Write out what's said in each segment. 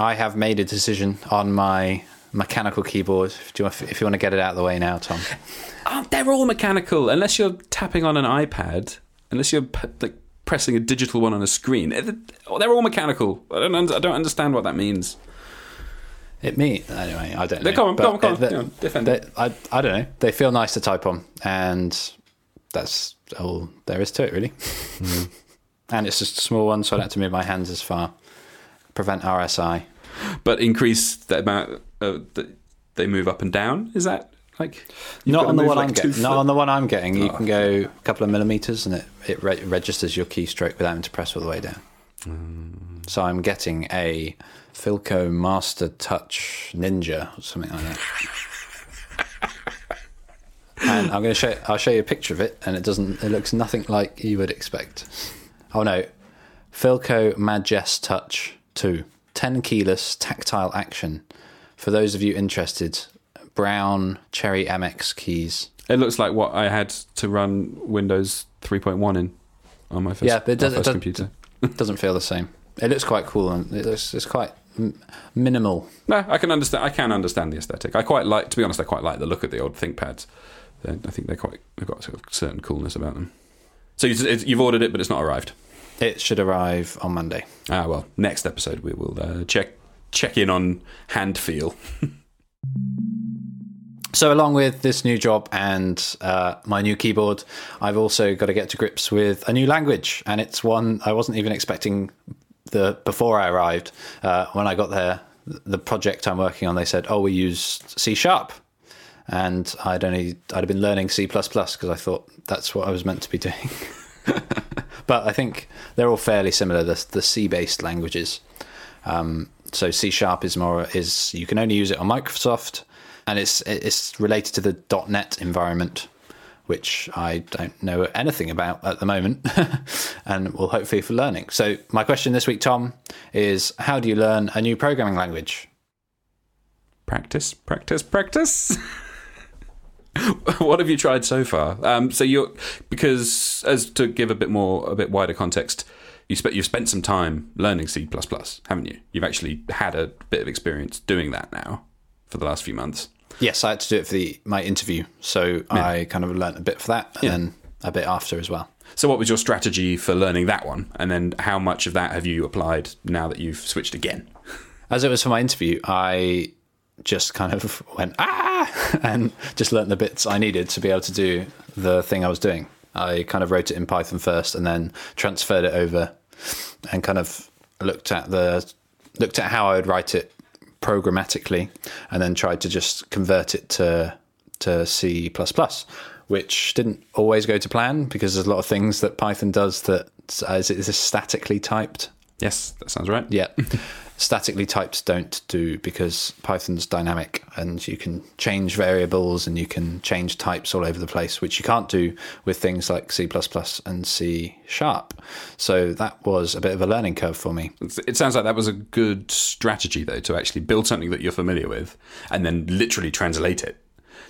I have made a decision on my mechanical keyboard. If you, want, if you want to get it out of the way now, Tom. Oh, they're all mechanical, unless you're tapping on an iPad, unless you're like pressing a digital one on a screen. They're they're all mechanical. I don't, un- I don't understand what that means. It me anyway. I don't know. They- come on, But come on, come on, they- you defend they- it. I I don't know. They feel nice to type on, and that's all there is to it, really. Hmm. and it's just a small one, so I don't have to move my hands as far. Prevent RSI. But increase the amount uh, that they move up and down. Is that like Not on the one like I'm getting. Not on the one I'm getting. You Oh, can go a couple of millimeters, and it it re- registers your keystroke without having to press all the way down. Hmm. So I'm getting a Filco Master Touch Ninja or something like that. and I'm going to show. I'll show you a picture of it, and it doesn't. It looks nothing like you would expect. Oh no, Filco Majestouch Two, 10 keyless tactile action. For those of you interested, brown Cherry MX keys. It looks like what I had to run Windows 3.1 in on my first, Yeah, but it does- it first does- computer. Doesn't feel the same. It looks quite cool and it looks it's quite m- minimal. No, I can understand. I can understand the aesthetic. I quite like, to be honest, I quite like the look of the old ThinkPads. I think they're quite. They've got sort of certain coolness about them. So you've ordered it, but it's not arrived. It should arrive on Monday. Ah, well, next episode we will uh, check check in on hand feel. So, along with this new job and uh, my new keyboard, I've also got to get to grips with a new language, and it's one I wasn't even expecting. The before I arrived, uh, when I got there, the project I'm working on, they said, "Oh, we use C sharp," and I'd only I'd have been learning C plus plus because I thought that's what I was meant to be doing. but I think they're all fairly similar. The, the C based languages. Um, so C sharp is more is you can only use it on Microsoft, and it's it's related to the .NET environment, which I don't know anything about at the moment, and will hopefully for learning. So my question this week, Tom, is how do you learn a new programming language? practice, practice, practice. what have you tried so far? Um, so you're because as to give a bit more, a bit wider context, you spent you've spent some time learning C haven't you? You've actually had a bit of experience doing that now for the last few months. Yes, I had to do it for the my interview, so I kind of learnt a bit for that, and Yeah. then a bit after as well. So, what was your strategy for learning that one? And then, how much of that have you applied now that you've switched again? As it was for my interview, I just kind of went ah and just learnt the bits I needed to be able to do the thing I was doing. I kind of wrote it in Python first and then transferred it over and kind of looked at the looked at how I would write it programmatically and then tried to just convert it to to C++, which didn't always go to plan because there's a lot of things that Python does that uh, is it is this statically typed Yes, that sounds right. yeah. Statically typed don't do because Python's dynamic and you can change variables and you can change types all over the place, which you can't do with things like C and C sharp. So that was a bit of a learning curve for me. It sounds like that was a good strategy, though, to actually build something that you're familiar with and then literally translate it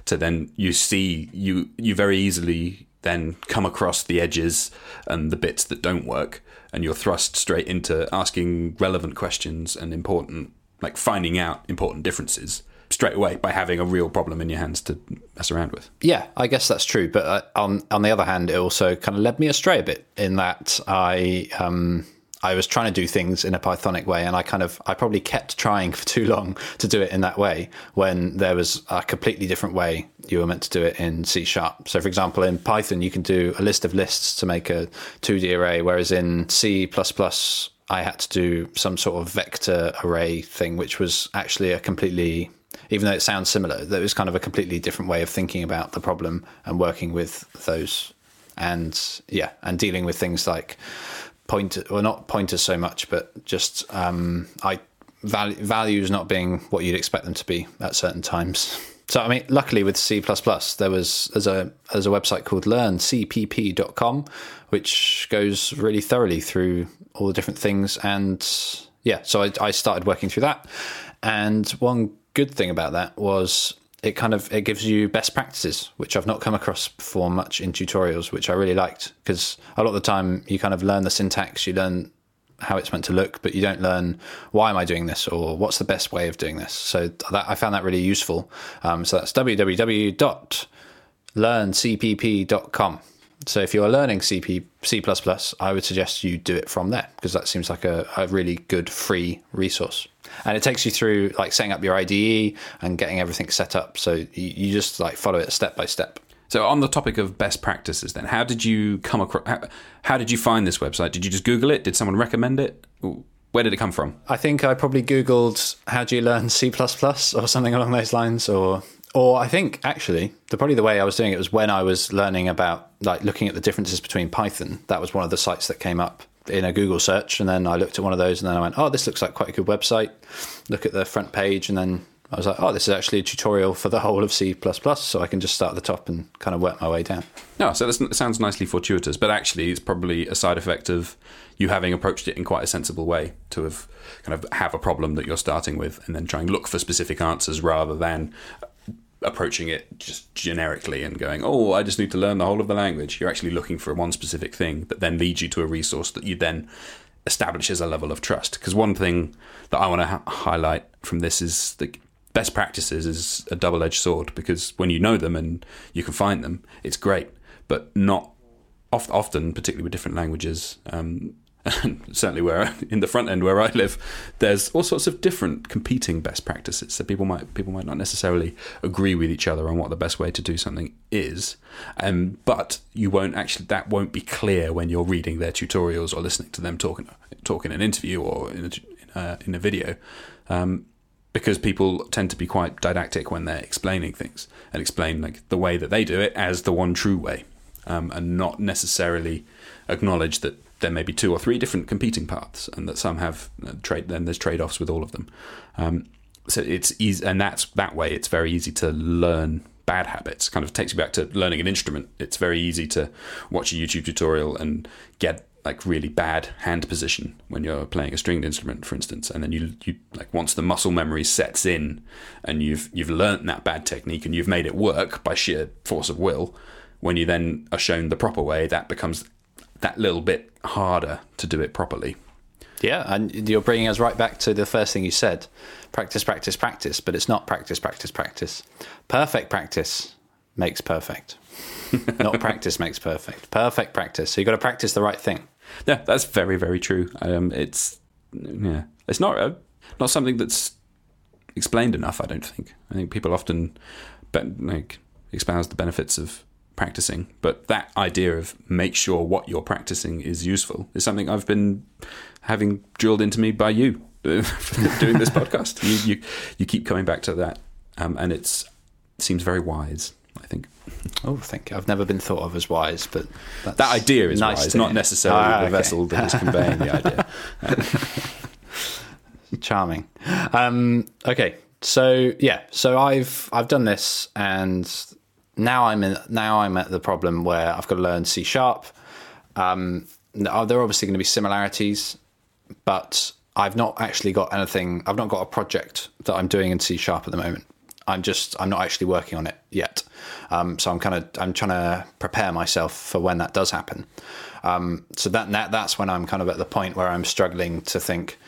to then you see you you very easily then come across the edges and the bits that don't work and you're thrust straight into asking relevant questions and important like finding out important differences straight away by having a real problem in your hands to mess around with. Yeah, I guess that's true. But uh, on on the other hand, it also kind of led me astray a bit in that I um, I was trying to do things in a Pythonic way, and I kind of I probably kept trying for too long to do it in that way when there was a completely different way you were meant to do it in C sharp. So, for example, in Python, you can do a list of lists to make a 2D array, whereas in C plus plus I had to do some sort of vector array thing, which was actually a completely even though it sounds similar, that was kind of a completely different way of thinking about the problem and working with those, and yeah, and dealing with things like pointer, well, not pointers so much, but just um, I val- values not being what you'd expect them to be at certain times. So I mean, luckily with C there was there's a there's a website called LearnCpp.com, which goes really thoroughly through all the different things, and yeah, so I, I started working through that, and one good thing about that was it kind of it gives you best practices which i've not come across before much in tutorials which i really liked because a lot of the time you kind of learn the syntax you learn how it's meant to look, but you don't learn why am I doing this or what's the best way of doing this. So that, I found that really useful. Um, so that's www.learncpp.com. So if you're learning CP, C++, I would suggest you do it from there because that seems like a, a really good free resource. And it takes you through like setting up your IDE and getting everything set up. So you, you just like follow it step by step. So, on the topic of best practices, then, how did you come across? How, how, did you find this website? Did you just Google it? Did someone recommend it? Where did it come from? I think I probably Googled "How do you learn C++ or something along those lines, or or I think actually the probably the way I was doing it was when I was learning about like looking at the differences between Python. That was one of the sites that came up in a Google search, and then I looked at one of those, and then I went, "Oh, this looks like quite a good website." Look at the front page, and then I was like, oh, this is actually a tutorial for the whole of C++, so I can just start at the top and kind of work my way down. No, so that sounds nicely fortuitous, but actually it's probably a side effect of you having approached it in quite a sensible way to have kind of have a problem that you're starting with and then try and look for specific answers rather than approaching it just generically and going, oh, I just need to learn the whole of the language. You're actually looking for one specific thing that then leads you to a resource that you then establishes a level of trust. Because one thing that I want to ha- highlight from this is that best practices is a double edged sword because when you know them and you can find them, it's great, but not oft, often, particularly with different languages. Um, certainly, where in the front end where I live, there's all sorts of different competing best practices. So people might people might not necessarily agree with each other on what the best way to do something is, um, but you won't actually that won't be clear when you're reading their tutorials or listening to them talking talk in an interview or in a, in a, in a video. Um, because people tend to be quite didactic when they're explaining things and explain like the way that they do it as the one true way, um, and not necessarily acknowledge that there may be two or three different competing paths, and that some have uh, trade. Then there's trade offs with all of them. Um, so it's easy, and that's that way. It's very easy to learn bad habits. Kind of takes you back to learning an instrument. It's very easy to watch a YouTube tutorial and get like really bad hand position when you're playing a stringed instrument, for instance, and then you you like once the muscle memory sets in, and you've you've learnt that bad technique and you've made it work by sheer force of will. When you then are shown the proper way, that becomes that little bit harder to do it properly. Yeah, and you're bringing us right back to the first thing you said: practice, practice, practice. But it's not practice, practice, practice. Perfect practice makes perfect. not practice makes perfect. Perfect practice. So you've got to practice the right thing. Yeah, that's very very true. Um, it's yeah, it's not uh, not something that's explained enough. I don't think. I think people often be- like espouse the benefits of practicing, but that idea of make sure what you're practicing is useful is something I've been having drilled into me by you doing this podcast. You, you you keep coming back to that, um, and it's it seems very wise. I think. Oh, thank you. I've never been thought of as wise, but that idea is nice wise, not necessarily ah, the okay. vessel that is conveying the idea. Charming. Um, okay, so yeah, so I've I've done this, and now I'm in. Now I'm at the problem where I've got to learn C sharp. Um, there are obviously going to be similarities, but I've not actually got anything. I've not got a project that I'm doing in C sharp at the moment. I'm just I'm not actually working on it yet. Um, so I'm kind of I'm trying to prepare myself for when that does happen. Um, so that, that that's when I'm kind of at the point where I'm struggling to think,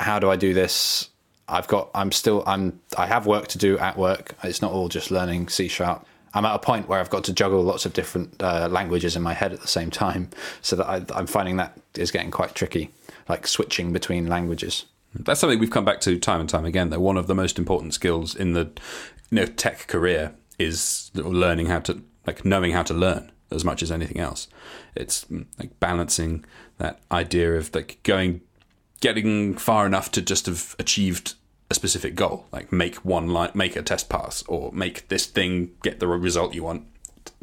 how do I do this? I've got I'm still I'm I have work to do at work. It's not all just learning C sharp. I'm at a point where I've got to juggle lots of different uh, languages in my head at the same time, so that I, I'm finding that is getting quite tricky, like switching between languages. That's something we've come back to time and time again. That one of the most important skills in the you know, tech career is learning how to like knowing how to learn as much as anything else. It's mm, like balancing that idea of like going, getting far enough to just have achieved a specific goal, like make one line, make a test pass, or make this thing get the result you want,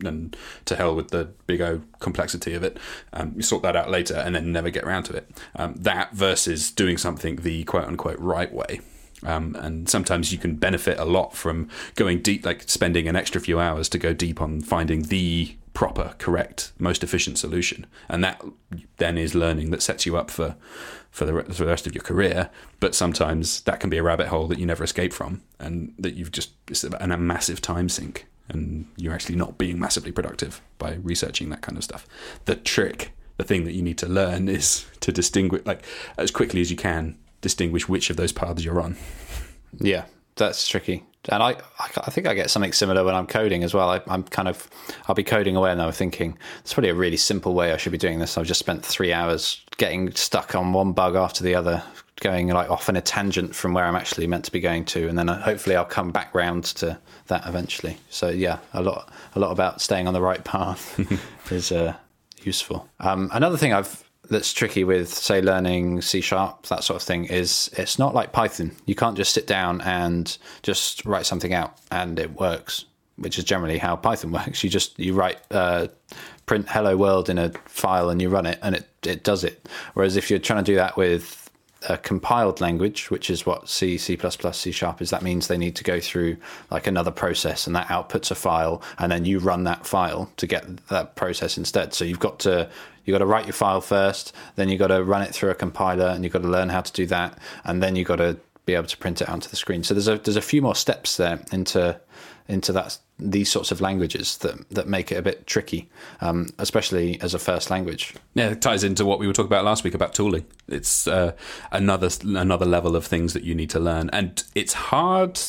and to hell with the big O complexity of it. Um, you sort that out later and then never get around to it. Um, that versus doing something the quote unquote right way. Um, and sometimes you can benefit a lot from going deep, like spending an extra few hours to go deep on finding the proper, correct, most efficient solution. And that then is learning that sets you up for for the, for the rest of your career. But sometimes that can be a rabbit hole that you never escape from, and that you've just it's a, a massive time sink and you're actually not being massively productive by researching that kind of stuff. The trick the thing that you need to learn is to distinguish, like as quickly as you can, distinguish which of those paths you're on. Yeah, that's tricky. And I, I think I get something similar when I'm coding as well. I, I'm kind of, I'll be coding away and I'm thinking, it's probably a really simple way I should be doing this. I've just spent three hours getting stuck on one bug after the other, going like off in a tangent from where I'm actually meant to be going to, and then uh, hopefully I'll come back round to that eventually. So yeah, a lot, a lot about staying on the right path is uh, useful. Um, another thing I've that's tricky with say learning C sharp that sort of thing is it's not like Python. You can't just sit down and just write something out and it works, which is generally how Python works. You just you write uh, print hello world in a file and you run it and it it does it. Whereas if you're trying to do that with a compiled language, which is what C, C++, C sharp is, that means they need to go through like another process and that outputs a file and then you run that file to get that process instead. So you've got to you've got to write your file first, then you've got to run it through a compiler and you've got to learn how to do that, and then you've got to be able to print it onto the screen. So there's a there's a few more steps there into into that these sorts of languages that that make it a bit tricky, um, especially as a first language. Yeah, it ties into what we were talking about last week about tooling. It's uh, another another level of things that you need to learn, and it's hard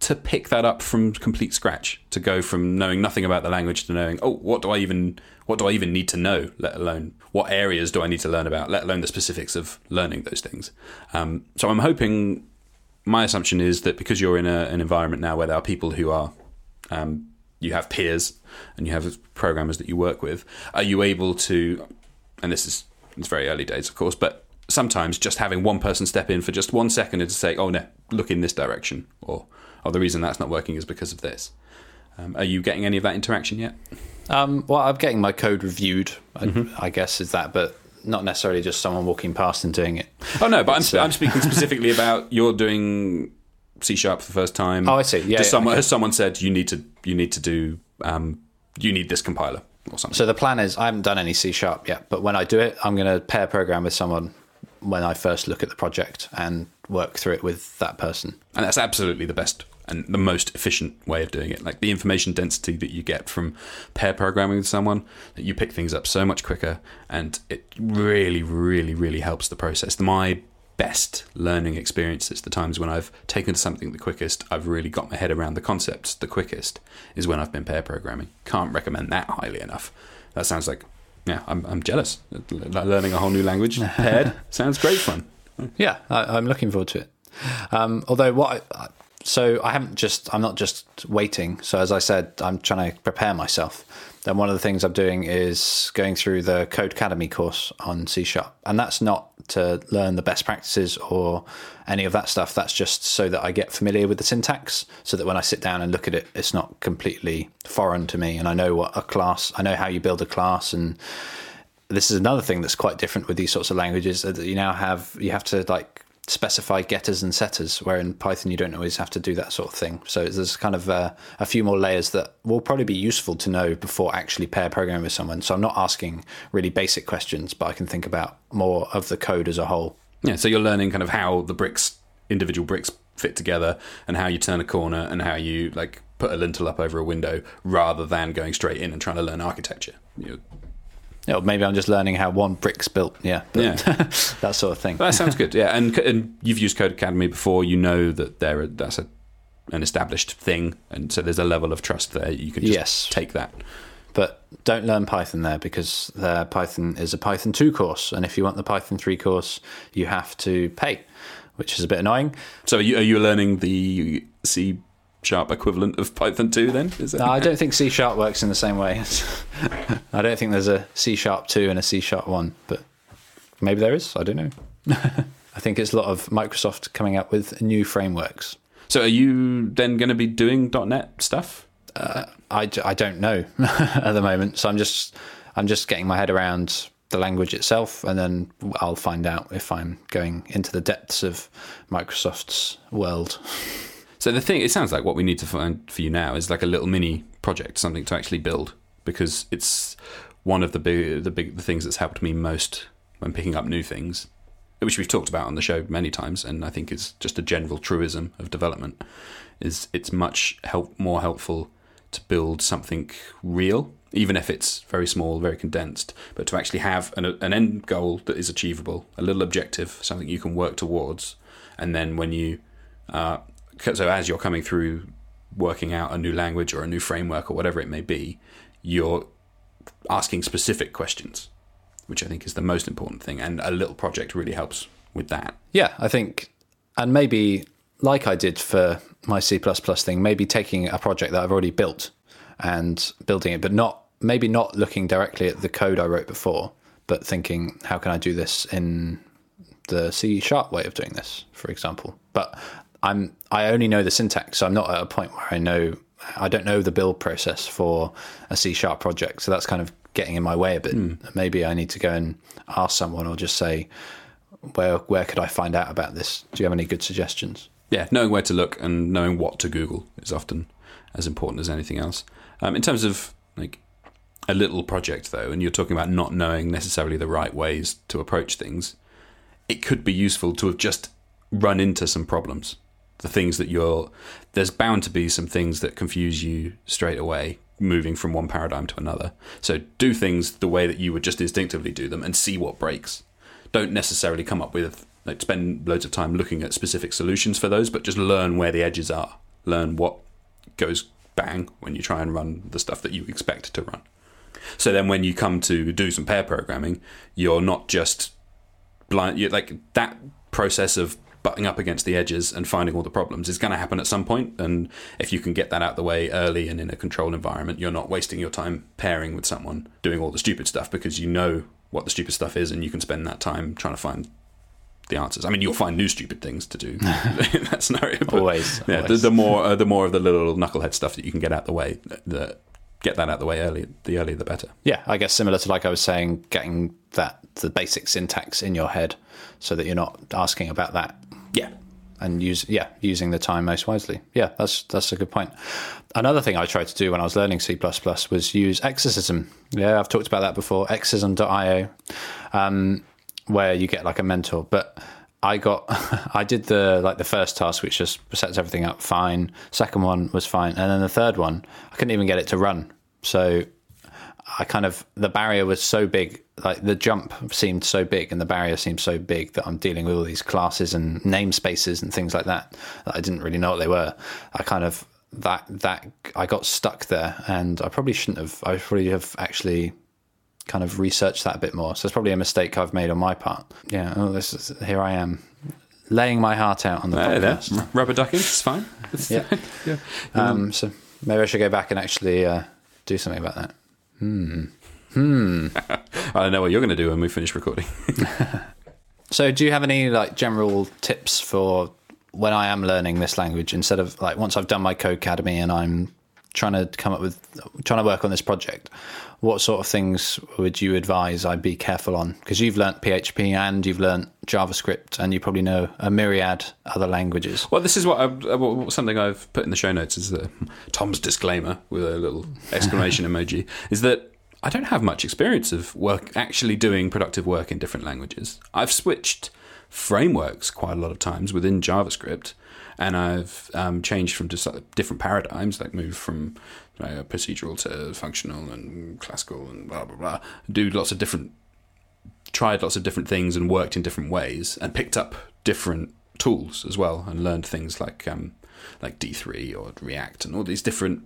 to pick that up from complete scratch. To go from knowing nothing about the language to knowing, oh, what do I even what do I even need to know? Let alone what areas do I need to learn about? Let alone the specifics of learning those things. Um, so I'm hoping my assumption is that because you're in a, an environment now where there are people who are, um, you have peers and you have programmers that you work with, are you able to, and this is it's very early days, of course, but sometimes just having one person step in for just one second and to say, oh no, look in this direction, or oh the reason that's not working is because of this. Um, are you getting any of that interaction yet? Um, well, I'm getting my code reviewed. I, mm-hmm. I guess is that, but not necessarily just someone walking past and doing it. Oh no, but I'm, so. I'm speaking specifically about you're doing C sharp for the first time. Oh, I see. Yeah, yeah someone okay. has someone said you need to you need to do um, you need this compiler or something. So the plan is I haven't done any C sharp yet, but when I do it, I'm going to pair program with someone when I first look at the project and work through it with that person. And that's absolutely the best and the most efficient way of doing it. Like the information density that you get from pair programming with someone, that you pick things up so much quicker, and it really, really, really helps the process. My best learning experiences, the times when I've taken to something the quickest, I've really got my head around the concepts the quickest, is when I've been pair programming. Can't recommend that highly enough. That sounds like, yeah, I'm, I'm jealous. Learning a whole new language paired sounds great fun. Yeah, I, am looking forward to it. Um, although what I, so I haven't just I'm not just waiting. So as I said, I'm trying to prepare myself. Then one of the things I'm doing is going through the Codecademy course on C Sharp, and that's not to learn the best practices or any of that stuff. That's just so that I get familiar with the syntax, so that when I sit down and look at it, it's not completely foreign to me, and I know what a class, I know how you build a class, and this is another thing that's quite different with these sorts of languages that you now have you have to like specify getters and setters, where in Python you don't always have to do that sort of thing. So there's kind of uh, a few more layers that will probably be useful to know before actually pair programming with someone. So I'm not asking really basic questions, but I can think about more of the code as a whole. Yeah, so you're learning kind of how the bricks, individual bricks fit together and how you turn a corner and how you like put a lintel up over a window rather than going straight in and trying to learn architecture. You're yeah, maybe I'm just learning how one brick's built. Yeah, yeah, that sort of thing. That sounds good. Yeah, and and you've used Codecademy before. You know that there that's a an established thing, and so there's a level of trust there. You can just yes. take that. But don't learn Python there because Python is a Python 2 course, and if you want the Python 3 course, you have to pay, which is a bit annoying. So are you, are you learning the C sharp equivalent of Python 2 then? Is no, I don't think C sharp works in the same way. I don't think there's a C sharp 2 and a C sharp 1, but maybe there is. I don't know. I think it's a lot of Microsoft coming up with new frameworks. So are you then going to be doing .NET stuff? Uh, I, I don't know at the moment. So I'm just I'm just getting my head around the language itself, and then I'll find out if I'm going into the depths of Microsoft's world. So the thing, it sounds like what we need to find for you now is like a little mini project, something to actually build, because it's one of the big, the big, the things that's helped me most when picking up new things, which we've talked about on the show many times, and I think is just a general truism of development. Is it's much help more helpful to build something real even if it's very small, very condensed. But to actually have an, an end goal that is achievable, a little objective, something you can work towards, and then when you, uh, so as you're coming through working out a new language or a new framework or whatever it may be, you're asking specific questions, which I think is the most important thing. And a little project really helps with that. Yeah, I think, and maybe like I did for my C thing, maybe taking a project that I've already built and building it, but not maybe not looking directly at the code I wrote before, but thinking, how can I do this in the C sharp way of doing this, for example? But I'm I only know the syntax, so I'm not at a point where I know I don't know the build process for a C sharp project, so that's kind of getting in my way a bit. Mm. Maybe I need to go and ask someone or just say, where where could I find out about this? Do you have any good suggestions? Yeah, knowing where to look and knowing what to Google is often as important as anything else. Um, in terms of like a little project, though, and you're talking about not knowing necessarily the right ways to approach things, it could be useful to have just run into some problems the things that you're there's bound to be some things that confuse you straight away moving from one paradigm to another. So do things the way that you would just instinctively do them and see what breaks. Don't necessarily come up with like spend loads of time looking at specific solutions for those but just learn where the edges are. Learn what goes bang when you try and run the stuff that you expect to run. So then when you come to do some pair programming you're not just blind you're like that process of butting up against the edges and finding all the problems is going to happen at some point. And if you can get that out the way early and in a controlled environment, you're not wasting your time pairing with someone doing all the stupid stuff because you know what the stupid stuff is and you can spend that time trying to find the answers. I mean, you'll find new stupid things to do in that scenario. Always. Yeah, always. The, the, more uh, the more of the little knucklehead stuff that you can get out the way, the, get that out the way early. The earlier, the better. Yeah, I guess similar to like I was saying, getting that the basic syntax in your head, so that you're not asking about that yeah. And use yeah using the time most wisely. Yeah, that's that's a good point. Another thing I tried to do when I was learning C was use Exercism. Yeah, I've talked about that before. Exercism.io, um, where you get like a mentor. But I got I did the like the first task, which just sets everything up fine. Second one was fine, and then the third one I couldn't even get it to run. So I kind of the barrier was so big, like the jump seemed so big, and the barrier seemed so big that I'm dealing with all these classes and namespaces and things like that that I didn't really know what they were. I kind of that that I got stuck there, and I probably shouldn't have. I probably have actually kind of researched that a bit more. So it's probably a mistake I've made on my part. Yeah. Oh, this is here I am laying my heart out on the uh, podcast. Rubber ducking, it's fine. It's yeah. yeah. Um, so maybe I should go back and actually uh, do something about that. Hmm. Hmm. I don't know what you're going to do when we finish recording. so, do you have any like general tips for when I am learning this language instead of like once I've done my Codecademy and I'm trying to come up with trying to work on this project? What sort of things would you advise I be careful on? Because you've learnt PHP and you've learnt JavaScript, and you probably know a myriad other languages. Well, this is what I, uh, something I've put in the show notes is the Tom's disclaimer with a little exclamation emoji. Is that I don't have much experience of work actually doing productive work in different languages. I've switched frameworks quite a lot of times within JavaScript, and I've um, changed from different paradigms, like move from uh, procedural to functional and classical and blah blah blah. Do lots of different, tried lots of different things and worked in different ways and picked up different tools as well and learned things like um, like D3 or React and all these different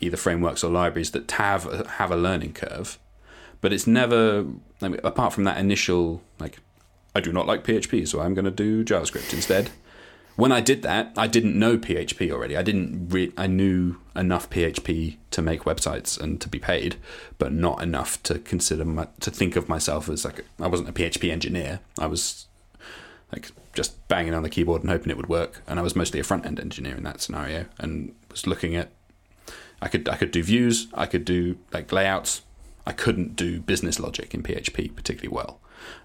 either frameworks or libraries that have a, have a learning curve. But it's never I mean, apart from that initial like I do not like PHP, so I'm going to do JavaScript instead when I did that, I didn't know PHP already. I didn't. Re- I knew enough PHP to make websites and to be paid, but not enough to consider my, to think of myself as like I wasn't a PHP engineer. I was like just banging on the keyboard and hoping it would work. And I was mostly a front end engineer in that scenario, and was looking at. I could I could do views. I could do like layouts. I couldn't do business logic in PHP particularly well,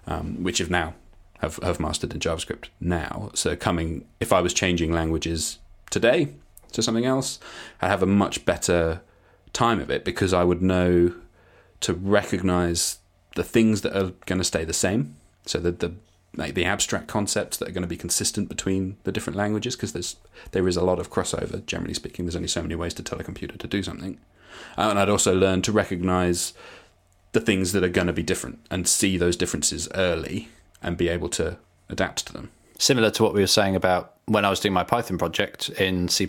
um, which have now have, have mastered in JavaScript now. So coming, if I was changing languages today to something else, I'd have a much better time of it because I would know to recognize the things that are going to stay the same. So that the like the abstract concepts that are going to be consistent between the different languages because there's there is a lot of crossover. Generally speaking, there's only so many ways to tell a computer to do something, uh, and I'd also learn to recognize the things that are going to be different and see those differences early and be able to adapt to them. Similar to what we were saying about when I was doing my Python project in C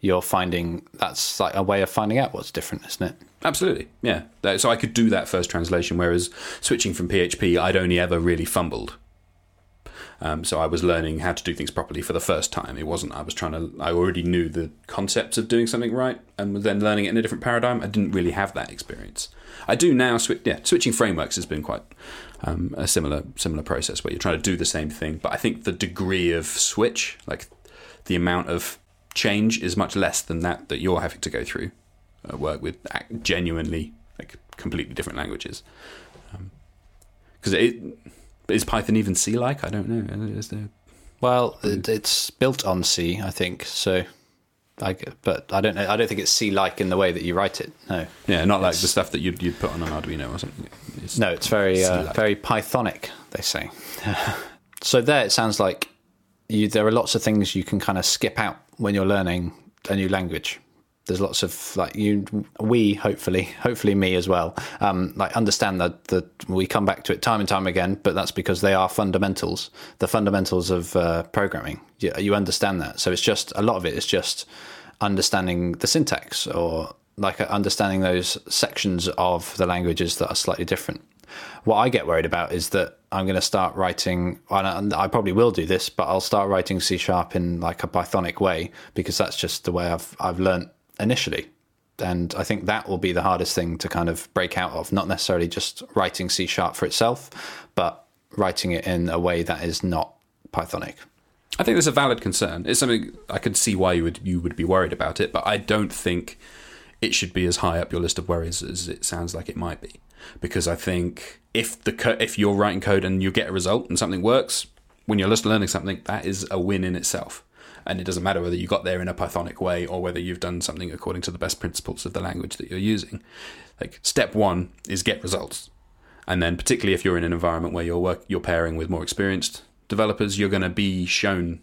you're finding that's like a way of finding out what's different, isn't it? Absolutely, yeah. So I could do that first translation, whereas switching from PHP, I'd only ever really fumbled. Um, so I was learning how to do things properly for the first time. It wasn't I was trying to. I already knew the concepts of doing something right, and then learning it in a different paradigm. I didn't really have that experience. I do now. Switch, yeah, switching frameworks has been quite um, a similar similar process where you're trying to do the same thing, but I think the degree of switch, like the amount of change is much less than that that you're having to go through. Uh, work with genuinely like completely different languages. Because um, it is Python even C like? I don't know. There? Well, it, it's built on C, I think. So, I, but I don't know. I don't think it's C like in the way that you write it. No. Yeah, not like the stuff that you'd you'd put on an Arduino or something. It's no, it's very uh, very Pythonic. They say. so there, it sounds like you. There are lots of things you can kind of skip out when you're learning a new language there's lots of like you we hopefully hopefully me as well um, like understand that that we come back to it time and time again but that's because they are fundamentals the fundamentals of uh, programming you, you understand that so it's just a lot of it is just understanding the syntax or like understanding those sections of the languages that are slightly different what I get worried about is that I'm going to start writing. I probably will do this, but I'll start writing C sharp in like a Pythonic way because that's just the way I've I've learned initially. And I think that will be the hardest thing to kind of break out of, not necessarily just writing C sharp for itself, but writing it in a way that is not Pythonic. I think there's a valid concern. It's something I can see why you would you would be worried about it, but I don't think it should be as high up your list of worries as it sounds like it might be. Because I think if the co- if you're writing code and you get a result and something works, when you're just learning something, that is a win in itself and it doesn't matter whether you got there in a Pythonic way or whether you've done something according to the best principles of the language that you're using. Like step one is get results, and then particularly if you're in an environment where you're work you're pairing with more experienced developers, you're going to be shown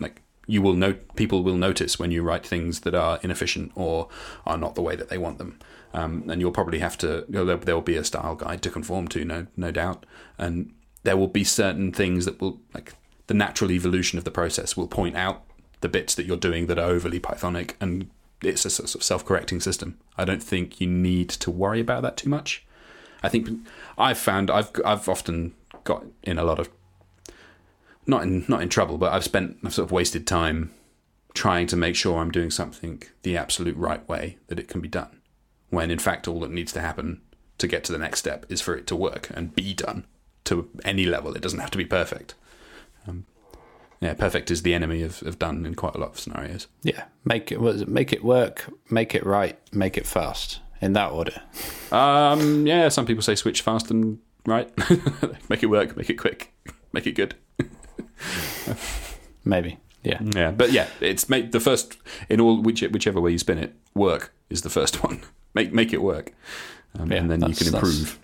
like you will know people will notice when you write things that are inefficient or are not the way that they want them. Um, and you'll probably have to you know, there will be a style guide to conform to no no doubt and there will be certain things that will like the natural evolution of the process will point out the bits that you're doing that are overly Pythonic, and it's a sort of self-correcting system. I don't think you need to worry about that too much. I think I've found I've I've often got in a lot of not in not in trouble, but I've spent I've sort of wasted time trying to make sure I'm doing something the absolute right way that it can be done. When in fact all that needs to happen to get to the next step is for it to work and be done to any level. It doesn't have to be perfect. Um, yeah, perfect is the enemy of, of done in quite a lot of scenarios. Yeah, make it make it work, make it right, make it fast in that order. Um, yeah, some people say switch fast and right, make it work, make it quick, make it good. Maybe, yeah, yeah, but yeah, it's make the first in all which, whichever way you spin it. Work is the first one. make make it work, um, yeah, and then you can improve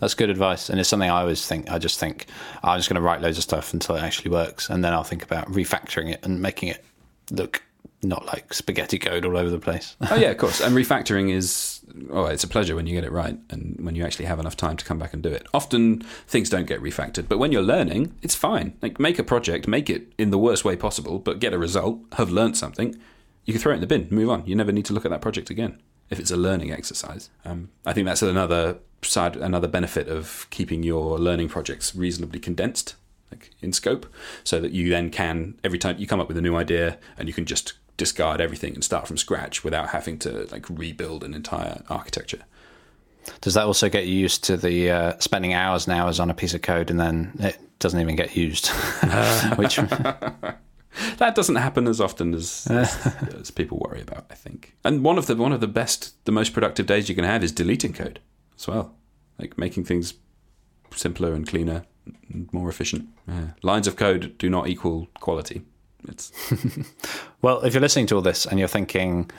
that's good advice, and it's something I always think. I just think I'm just going to write loads of stuff until it actually works, and then I'll think about refactoring it and making it look not like spaghetti code all over the place. oh yeah, of course. And refactoring is oh, it's a pleasure when you get it right and when you actually have enough time to come back and do it. Often things don't get refactored, but when you're learning, it's fine. Like make a project, make it in the worst way possible, but get a result, have learned something. You can throw it in the bin, move on. You never need to look at that project again if it's a learning exercise. Um, I think that's another side, another benefit of keeping your learning projects reasonably condensed, like in scope, so that you then can every time you come up with a new idea and you can just discard everything and start from scratch without having to like rebuild an entire architecture. Does that also get you used to the uh, spending hours and hours on a piece of code and then it doesn't even get used? Which that doesn't happen as often as, as, as, people worry about, I think. And one of the one of the best, the most productive days you can have is deleting code as well, like making things simpler and cleaner, and more efficient. Yeah. Lines of code do not equal quality. It's well, if you're listening to all this and you're thinking,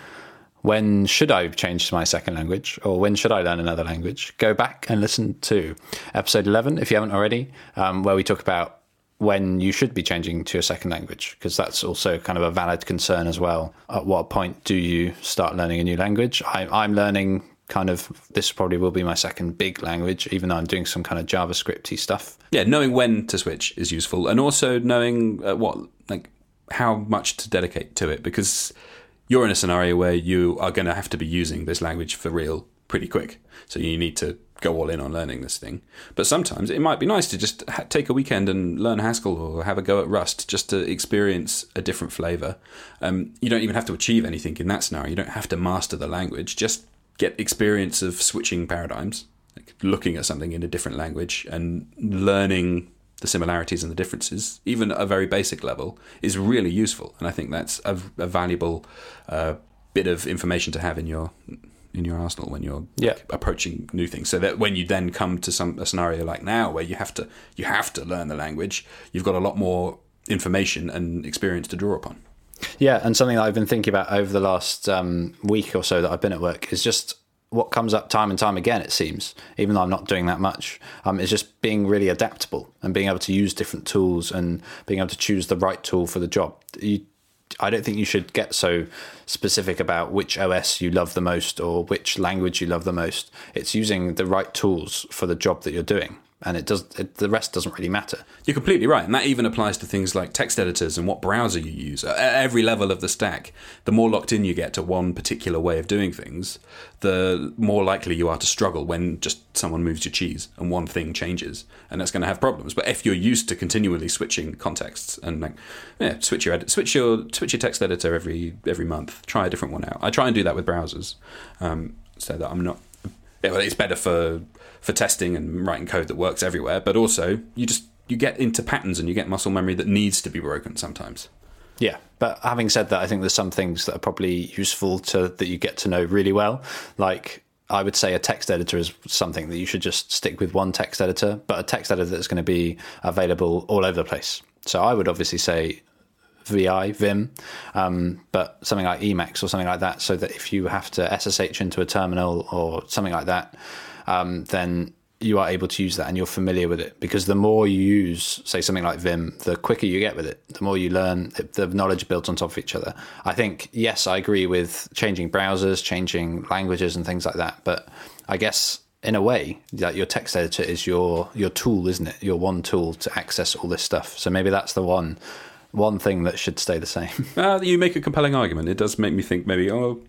when should I change to my second language or when should I learn another language? Go back and listen to episode 11 if you haven't already, um, where we talk about when you should be changing to a second language, because that's also kind of a valid concern as well. At what point do you start learning a new language? I, I'm learning kind of this probably will be my second big language, even though I'm doing some kind of JavaScripty stuff. Yeah, knowing when to switch is useful, and also knowing uh, what like how much to dedicate to it, because you're in a scenario where you are going to have to be using this language for real pretty quick. So you need to go all in on learning this thing. But sometimes it might be nice to just ha- take a weekend and learn Haskell or have a go at Rust just to experience a different flavor. Um, you don't even have to achieve anything in that scenario. You don't have to master the language. Just get experience of switching paradigms, like looking at something in a different language and learning the similarities and the differences, even at a very basic level, is really useful. And I think that's a, a valuable uh, bit of information to have in your in your arsenal when you're Yeah. approaching new things. So that when you then come to some a scenario like now where you have to you have to learn the language, you've got a lot more information and experience to draw upon. Yeah, and something that I've been thinking about over the last um, week or so that I've been at work is just what comes up time and time again. It seems, even though I'm not doing that much, um, is just being really adaptable and being able to use different tools and being able to choose the right tool for the job. You, I don't think you should get so specific about which OS you love the most or which language you love the most. It's using the right tools for the job that you're doing, and it does. It, the rest doesn't really matter. You're completely right, and that even applies to things like text editors and what browser you use. At every level of the stack, the more locked in you get to one particular way of doing things, the more likely you are to struggle when just someone moves your cheese and one thing changes, and that's going to have problems. But if you're used to continually switching contexts and like, yeah, switch your edit, switch your switch your text editor every every month, try a different one out. I try and do that with browsers, um, so that I'm not. Yeah, well, it's better for for testing and writing code that works everywhere, but also you just you get into patterns and you get muscle memory that needs to be broken sometimes. Yeah, but having said that, I think there's some things that are probably useful to that you get to know really well. Like I would say a text editor is something that you should just stick with one text editor, but a text editor that's going to be available all over the place. So I would obviously say VI, Vim, um, but something like Emacs or something like that, so that if you have to SSH into a terminal or something like that, um, then you are able to use that and you're familiar with it. Because the more you use say something like vim the quicker you get with it the more you learn the knowledge builds on top of each other. I think yes i agree with changing browsers changing languages and things like that but i guess in a way that your text editor is your your tool isn't it? Your one tool to access all this stuff. So maybe that's the one one thing that should stay the same. Uh, you make a compelling argument. It does make me think maybe, oh,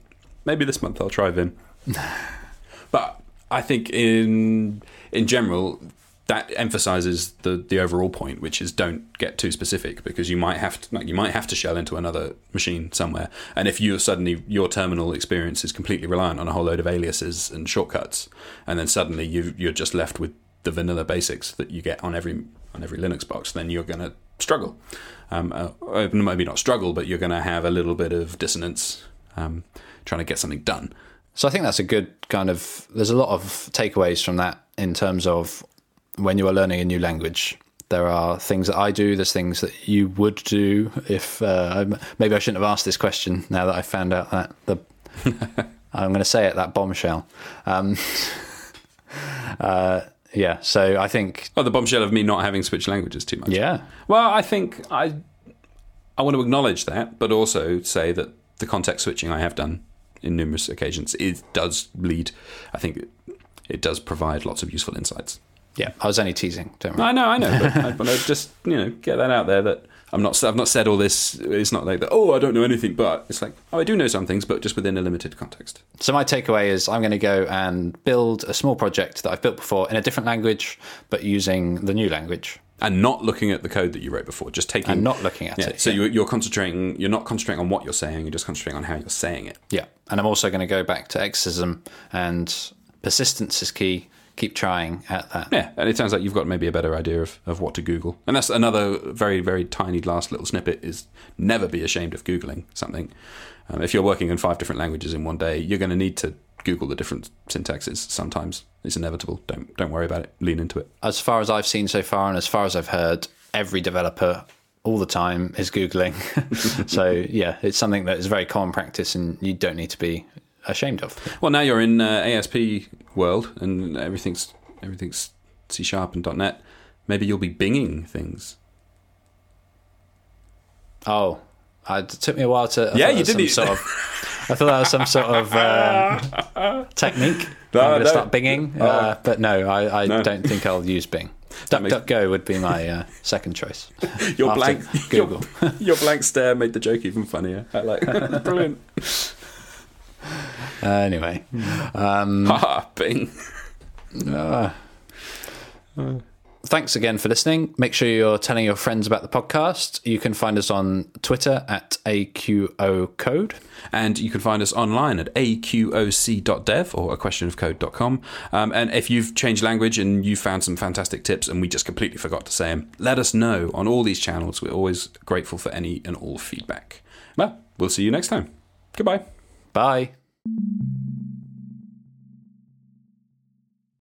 maybe this month I'll try Vim. but I think in in general, that emphasizes the the overall point, which is don't get too specific because you might have to like, you might have to shell into another machine somewhere, and if you suddenly your terminal experience is completely reliant on a whole load of aliases and shortcuts, and then suddenly you you're just left with the vanilla basics that you get on every on every Linux box, then you're going to struggle. Um, uh, maybe not struggle, but you're going to have a little bit of dissonance um, trying to get something done. So I think that's a good kind of. There's a lot of takeaways from that in terms of when you are learning a new language. There are things that I do. There's things that you would do. If uh, maybe I shouldn't have asked this question now that I found out that the I'm going to say it that bombshell. Um, uh, yeah. So I think Oh, the bombshell of me not having switched languages too much. yeah. Well, I think I I want to acknowledge that, but also say that the context switching I have done in numerous occasions it does lead. I think it, it does provide lots of useful insights. Yeah, I was only teasing. Don't worry. I know, I know, but I want to just you know get that out there that I'm not. I've not said all this. It's not like that. Oh, I don't know anything, but it's like oh, I do know some things, but just within a limited context. So my takeaway is I'm going to go and build a small project that I've built before in a different language, but using the new language And not looking at the code that you wrote before, just taking and not looking at Yeah, it. so You're, you're concentrating. You're not concentrating on what you're saying. You're just concentrating on how you're saying it. Yeah, and I'm also going to go back to Exercism and persistence is key. Keep trying at that. Yeah, and it sounds like you've got maybe a better idea of, of what to Google. And that's another very, very tiny last little snippet is never be ashamed of Googling something. Um, if you're working in five different languages in one day, you're going to need to Google the different syntaxes sometimes. It's inevitable. Don't don't worry about it. Lean into it. As far as I've seen so far, and as far as I've heard, every developer all the time is Googling. so, yeah, it's something that is very common practice and you don't need to be ashamed of. Well, now you're in uh, ASP world and everything's everything's C sharp and .NET. Maybe you'll be binging things. Oh, it took me a while to. I Yeah, thought you did some. Sort of, I thought that was some sort of um, technique. No, I'm going to no. start binging, uh, but no, I, I No. don't think I'll use Bing. makes- DuckDuckGo would be my uh, second choice. Your blank Google. Your, your blank stare made the joke even funnier. I like brilliant. Uh, anyway, um, Haha, Bing. thanks again for listening. Make sure you're telling your friends about the podcast. You can find us on Twitter at AQO Code. And you can find us online at aqoc.dev or a questionofcode.com. Um, and if you've changed language and you found some fantastic tips and we just completely forgot to say them, let us know on all these channels. We're always grateful for any and all feedback. Well, we'll see you next time. Goodbye. Bye. Thank you.